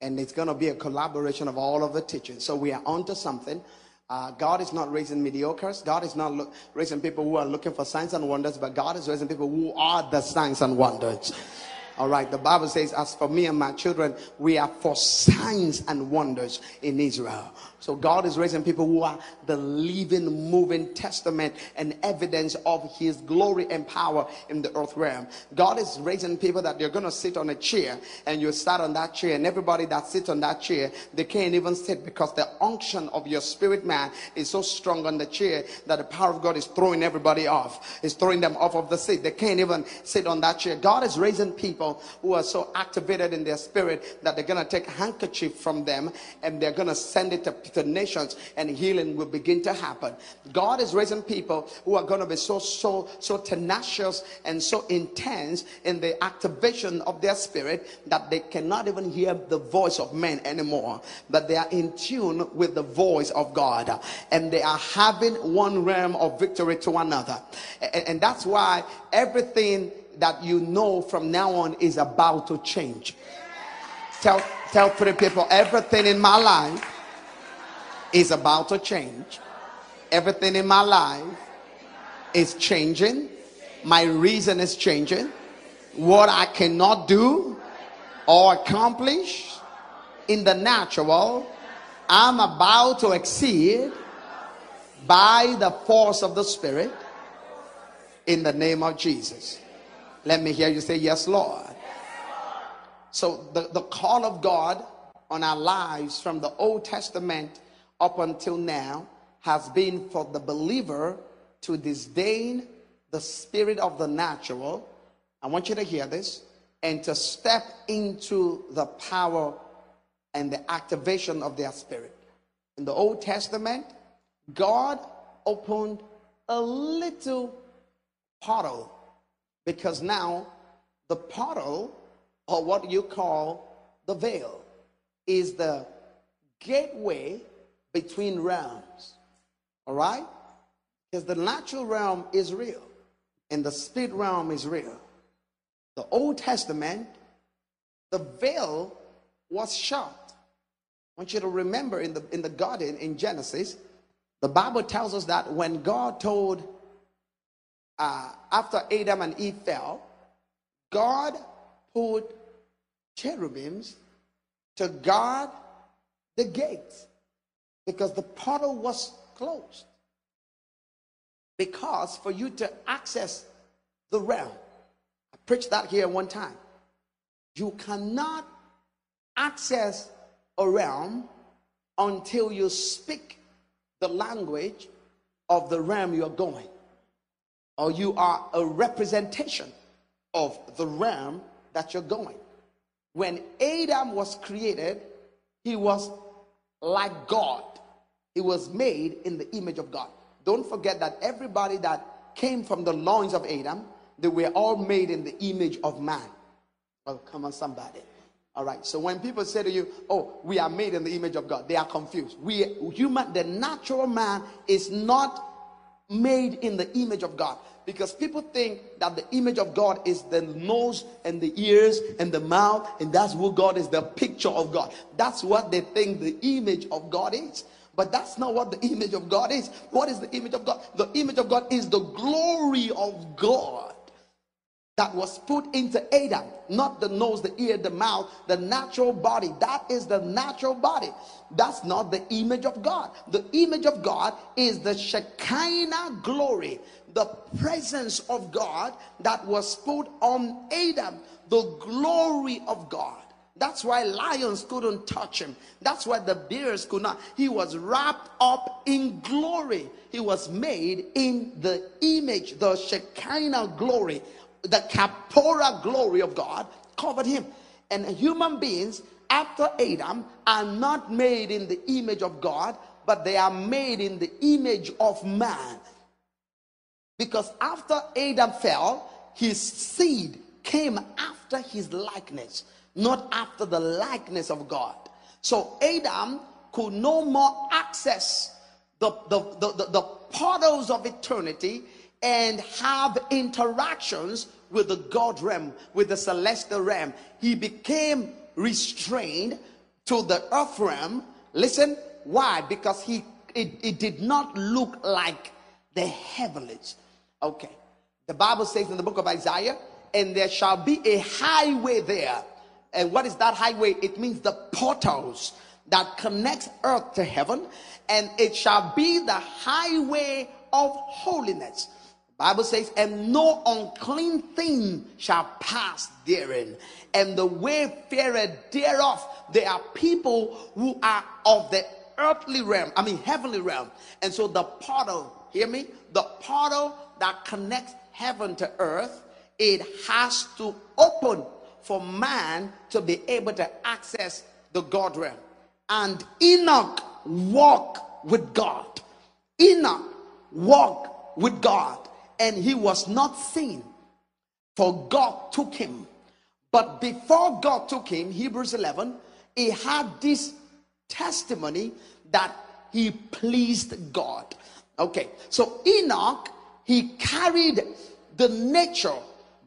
And it's going to be a collaboration of all of the teachings. So we are onto something. Uh, God is not raising mediocres. God is not look, raising people who are looking for signs and wonders, but God is raising people who are the signs and wonders. All right, the Bible says, As for me and my children, we are for signs and wonders in Israel. So God is raising people who are the living, moving testament and evidence of his glory and power in the earth realm. God is raising people that they're going to sit on a chair and you start on that chair, and everybody that sits on that chair, they can't even sit because the unction of your spirit man is so strong on the chair that the power of God is throwing everybody off. It's throwing them off of the seat. They can't even sit on that chair. God is raising people who are so activated in their spirit that they're going to take handkerchief from them and they're going to send it to the nations and healing will begin to happen. God is raising people who are going to be so, so, so tenacious and so intense in the activation of their spirit that they cannot even hear the voice of men anymore, but they are in tune with the voice of God and they are having one realm of victory to another. And, and that's why everything that you know from now on is about to change. Tell, tell three people everything in my life is about to change. Everything in my life is changing. My reason is changing. What I cannot do or accomplish in the natural, I'm about to exceed by the force of the Spirit in the name of Jesus. Let me hear you say, Yes, Lord. So, the, the call of God on our lives from the Old Testament up until now has been for the believer to disdain the spirit of the natural. I want you to hear this and to step into the power and the activation of their spirit. In the Old Testament, God opened a little portal because now the portal, or what you call the veil, is the gateway between realms. All right? Because the natural realm is real and the spirit realm is real. The Old Testament, the veil was shut. I want you to remember in the, in the garden in Genesis, the Bible tells us that when God told, uh, after Adam and Eve fell, God put cherubims to guard the gates because the portal was closed. Because for you to access the realm, I preached that here one time. You cannot access a realm until you speak the language of the realm you're going, or you are a representation of the realm that you're going. When Adam was created, he was like God. He was made in the image of God. Don't forget that everybody that came from the loins of Adam, they were all made in the image of man. Oh, come on, somebody. All right. So when people say to you, "Oh, we are made in the image of God," they are confused. We human, the natural man is not made in the image of God because people think that the image of God is the nose and the ears and the mouth, and that's who God is, the picture of God. That's what they think the image of God is. But that's not what the image of God is. What is the image of God? The image of God is the glory of God that was put into Adam, not the nose, the ear, the mouth, the natural body. That is the natural body. That's not the image of God. The image of God is the Shekinah glory, the presence of God that was put on Adam, the glory of God. That's why lions couldn't touch him. That's why the bears could not. He was wrapped up in glory. He was made in the image, the Shekinah glory, the Kapora glory of God covered him. And human beings after Adam are not made in the image of God, but they are made in the image of man. Because after Adam fell, his seed came after his likeness not after the likeness of God. So Adam could no more access the, the, the, the, the portals of eternity and have interactions with the God realm, with the celestial realm. He became restrained to the earth realm. Listen, why? Because he it, it did not look like the heavens. Okay. The Bible says in the book of Isaiah, and there shall be a highway there. And what is that highway? It means the portals that connects earth to heaven, and it shall be the highway of holiness. Bible says, and no unclean thing shall pass therein. And the wayfarer thereof, there are people who are of the earthly realm, I mean heavenly realm. And so the portal, hear me? The portal that connects heaven to earth, it has to open for man to be able to access the God realm. And Enoch walked with God. Enoch walked with God and he was not seen, for God took him. But before God took him, Hebrews 11, he had this testimony that he pleased God. Okay, so Enoch, he carried the nature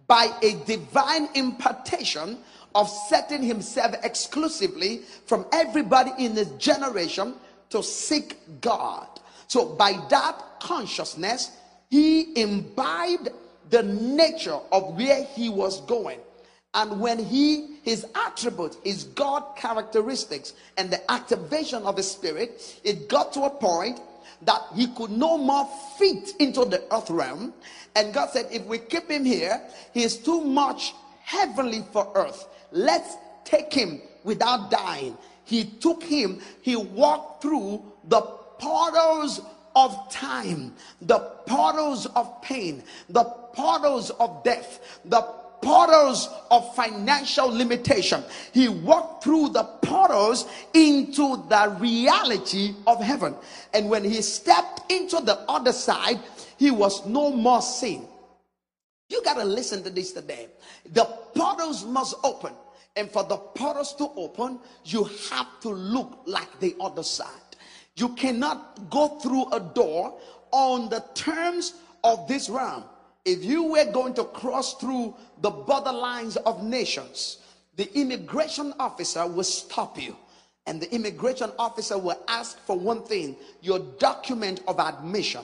by a divine impartation of setting himself exclusively from everybody in his generation to seek God. So, by that consciousness, he imbibed the nature of where he was going. And when he, his attribute, his God characteristics, and the activation of the spirit, it got to a point that he could no more fit into the earth realm. And God said, if we keep him here, he is too much heavenly for earth. Let's take him without dying. He took him, he walked through the portals of time, the portals of pain, the portals of death, the portals of financial limitation. He walked through the portals into the reality of heaven. And when he stepped into the other side, he was no more seen. You got to listen to this today. The portals must open. And for the portals to open, you have to look like the other side. You cannot go through a door on the terms of this realm. If you were going to cross through the borderlines of nations, the immigration officer will stop you. And the immigration officer will ask for one thing your document of admission.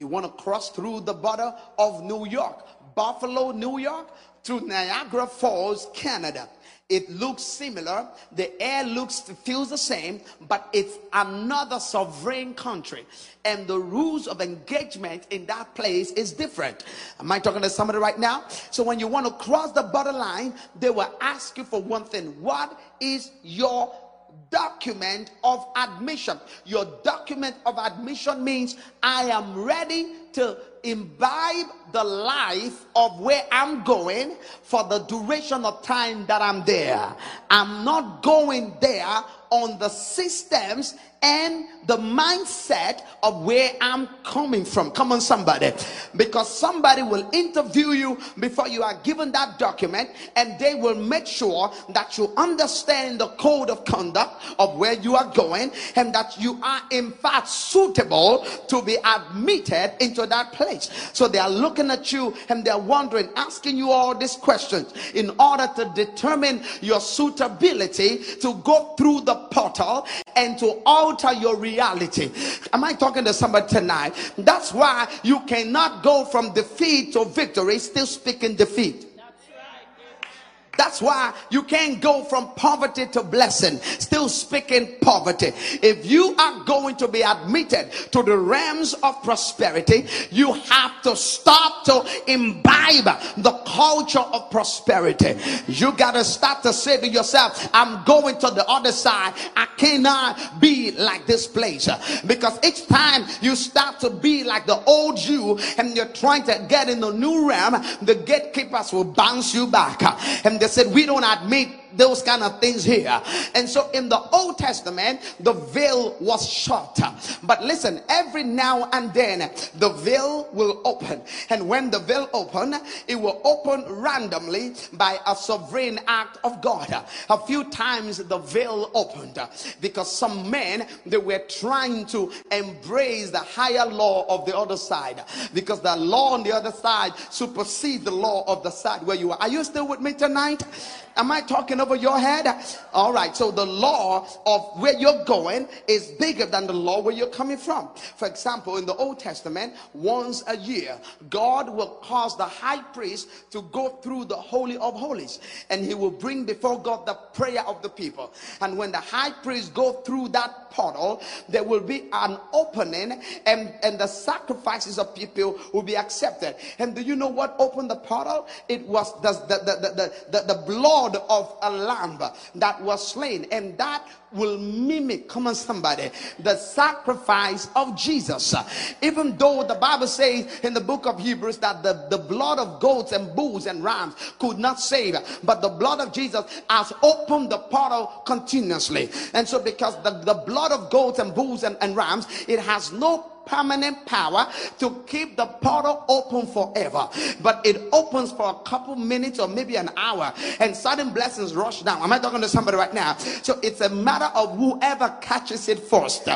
You want to cross through the border of New York, Buffalo, New York, through Niagara Falls, Canada. It looks similar. The air looks, feels the same, but it's another sovereign country. And the rules of engagement in that place is different. Am I talking to somebody right now? So when you want to cross the borderline, they will ask you for one thing. What is your document of admission? Your document of admission means I am ready to imbibe the life of where I'm going for the duration of time that I'm there. I'm not going there on the systems and the mindset of where I'm coming from. Come on, somebody. Because somebody will interview you before you are given that document, and they will make sure that you understand the code of conduct of where you are going, and that you are, in fact, suitable to be admitted into that place. So they are looking at you and they're wondering, asking you all these questions in order to determine your suitability to go through the portal and to alter your reality. Am I talking to somebody tonight? That's why you cannot go from defeat to victory still speaking defeat. That's why you can't go from poverty to blessing, still speaking poverty. If you are going to be admitted to the realms of prosperity, you have to start to imbibe the culture of prosperity. You got to start to say to yourself, I'm going to the other side. I cannot be like this place. Because each time you start to be like the old you and you're trying to get in the new realm, the gatekeepers will bounce you back. And they said, We don't admit those kind of things here. And so in the Old Testament, the veil was shut. But listen, every now and then the veil will open. And when the veil open, it will open randomly by a sovereign act of God. A few times the veil opened because some men they were trying to embrace the higher law of the other side because the law on the other side supersedes the law of the side where you are. Are you still with me tonight? Am I talking over your head? All right. So the law of where you're going is bigger than the law where you're coming from. For example, in the Old Testament, once a year, God will cause the high priest to go through the Holy of Holies and he will bring before God the prayer of the people. And when the high priest go through that portal, there will be an opening and, and the sacrifices of people will be accepted. And do you know what opened the portal? It was the, the, the, the, the, the blood of a lamb that was slain. And that will mimic, come on, somebody, the sacrifice of Jesus. Even though the Bible says in the book of Hebrews that the, the blood of goats and bulls and rams could not save, but the blood of Jesus has opened the portal continuously. And so, because the, the blood of goats and bulls and, and rams, it has no permanent power to keep the portal open forever. But it opens for a couple minutes or maybe an hour, and sudden blessings rush down. Am I talking to somebody right now? So it's a matter of whoever catches it first.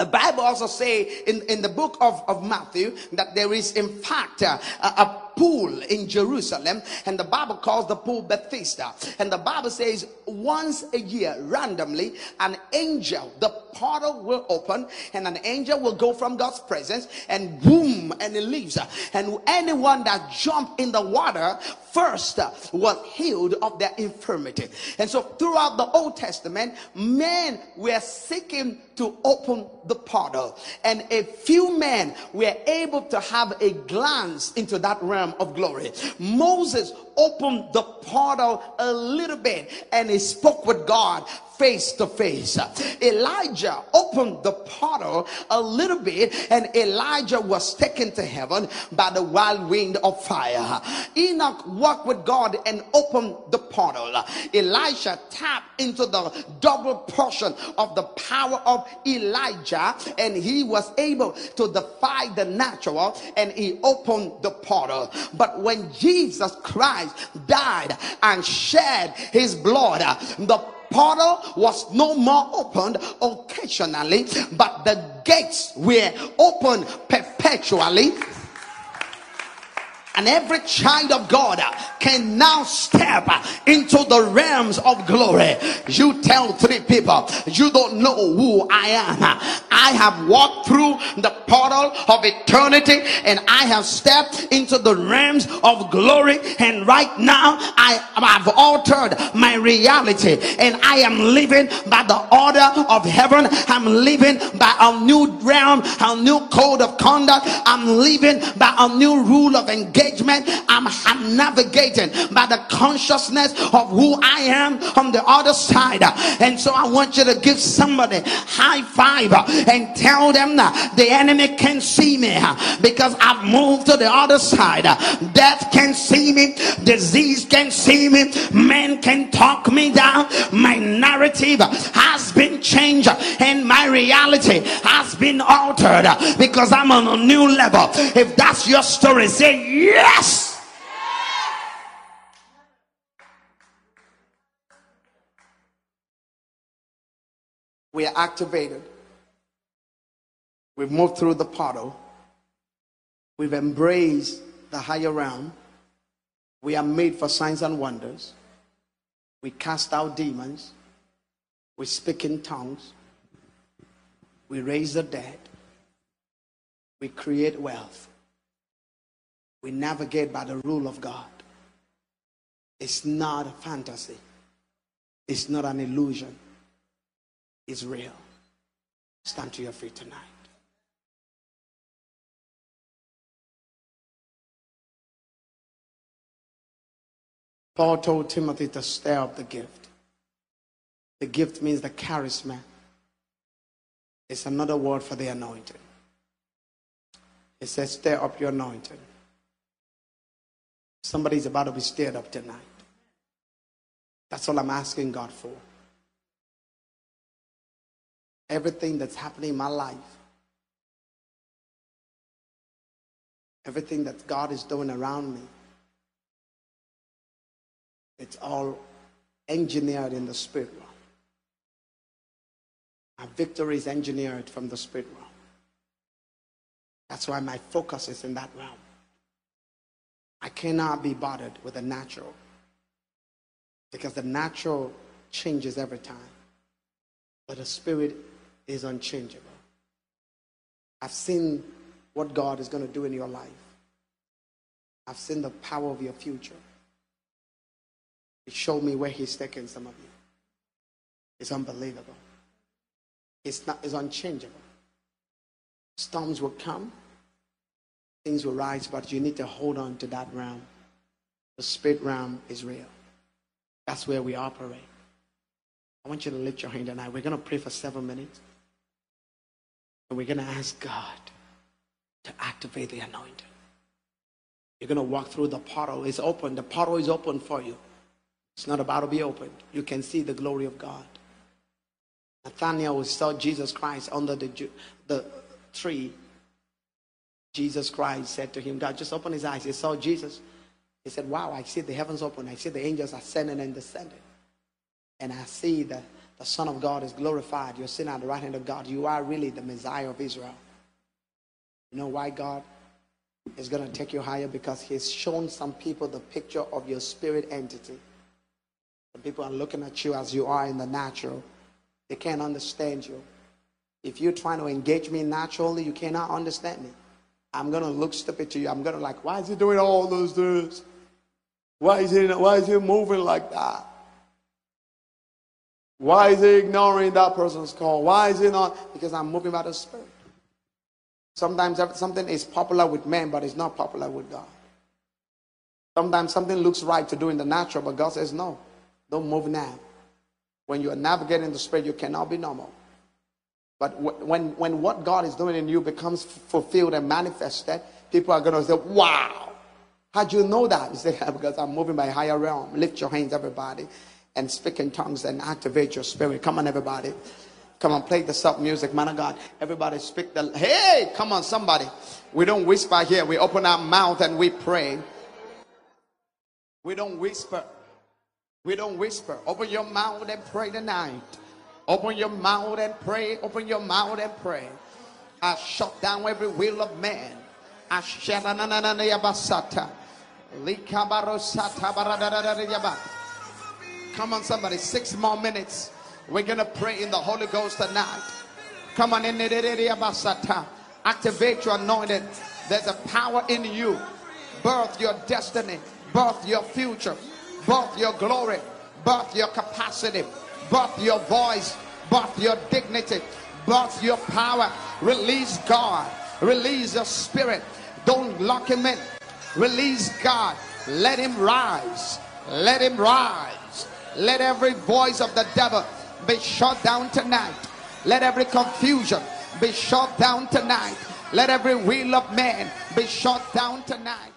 The Bible also say in, in the book of, of Matthew that there is in fact a, a pool in Jerusalem, and the Bible calls the pool Bethesda. And the Bible says once a year, randomly, an angel, the portal will open, and an angel will go from God's presence, and boom, and it leaves. And anyone that jumped in the water first was healed of their infirmity. And so throughout the Old Testament, men were seeking to open the portal, and a few men were able to have a glance into that realm realm of glory. Moses opened the portal a little bit and he spoke with God face to face. Elijah opened the portal a little bit and Elijah was taken to heaven by the wild wind of fire. Enoch walked with God and opened the portal. Elisha tapped into the double portion of the power of Elijah and he was able to defy the natural and he opened the portal. But when Jesus Christ died and shed his blood, the portal was no more opened occasionally, but the gates were open perpetually and every child of God uh, can now step uh, into the realms of glory. You tell three people, you don't know who I am. I have walked through the portal of eternity and I have stepped into the realms of glory. And right now I have altered my reality and I am living by the order of heaven. I'm living by a new realm, a new code of conduct. I'm living by a new rule of engagement engagement. I'm, I'm navigating by the consciousness of who I am on the other side. And so I want you to give somebody high five and tell them that the enemy can see me because I've moved to the other side. Death can see me, disease can see me, men can talk me down. My narrative has been changed and my reality has been altered because I'm on a new level. If that's your story, say yes. We are activated. We've moved through the portal. We've embraced the higher realm. We are made for signs and wonders. We cast out demons. We speak in tongues. We raise the dead. We create wealth. We navigate by the rule of God. It's not a fantasy, it's not an illusion, it's real. Stand to your feet tonight. Paul told Timothy to stir up the gift. The gift means the charisma. It's another word for the anointing. It says, stir up your anointing. Somebody's about to be stirred up tonight. That's all I'm asking God for. Everything that's happening in my life, everything that God is doing around me, it's all engineered in the spirit realm. My victory is engineered from the spirit realm. That's why my focus is in that realm. I cannot be bothered with the natural. Because the natural changes every time, but the spirit is unchangeable. I've seen what God is going to do in your life. I've seen the power of your future. He showed me where He's taking some of you. It's unbelievable. It's not. It's unchangeable. Storms will come, things will rise, but you need to hold on to that realm. The spirit realm is real. That's where we operate. I want you to lift your hand tonight. We're going to pray for seven minutes. And we're going to ask God to activate the anointing. You're going to walk through the portal. It's open. The portal is open for you. It's not about to be opened. You can see the glory of God. Nathaniel saw Jesus Christ under the, the tree. Jesus Christ said to him, God, just open his eyes. He saw Jesus. He said, Wow, I see the heavens open. I see the angels ascending and descending. And I see that the Son of God is glorified. You're sitting at the right hand of God. You are really the Messiah of Israel. You know why God is going to take you higher? Because He's shown some people the picture of your spirit entity. Some people are looking at you as you are in the natural, they can't understand you. If you're trying to engage me naturally, you cannot understand me. I'm going to look stupid to you. I'm going to like, why is he doing all those things? Why is he, why is he moving like that? Why is he ignoring that person's call? Why is he not? Because I'm moving by the Spirit. Sometimes something is popular with men, but it's not popular with God. Sometimes something looks right to do in the natural, but God says, no, don't move now. When you are navigating the Spirit, you cannot be normal. But when, when what God is doing in you becomes fulfilled and manifested, people are going to say, wow. How'd you know that? You say, because I'm moving by higher realm. Lift your hands, everybody, and speak in tongues and activate your spirit. Come on, everybody. Come on, play the sub music, man of God. Everybody speak the. Hey, come on, somebody. We don't whisper here. We open our mouth and we pray. We don't whisper. We don't whisper. Open your mouth and pray tonight. Open your mouth and pray. Open your mouth and pray. I shut down every will of man. I shut Come on, somebody. Six more minutes. We're going to pray in the Holy Ghost tonight. Come on. Activate your anointing. There's a power in you. Birth your destiny. Birth your future. Birth your glory. Birth your capacity birth your voice, birth your dignity, birth your power. Release God, release your spirit. Don't lock him in. Release God. Let him rise. Let him rise. Let every voice of the devil be shut down tonight. Let every confusion be shut down tonight. Let every will of man be shut down tonight.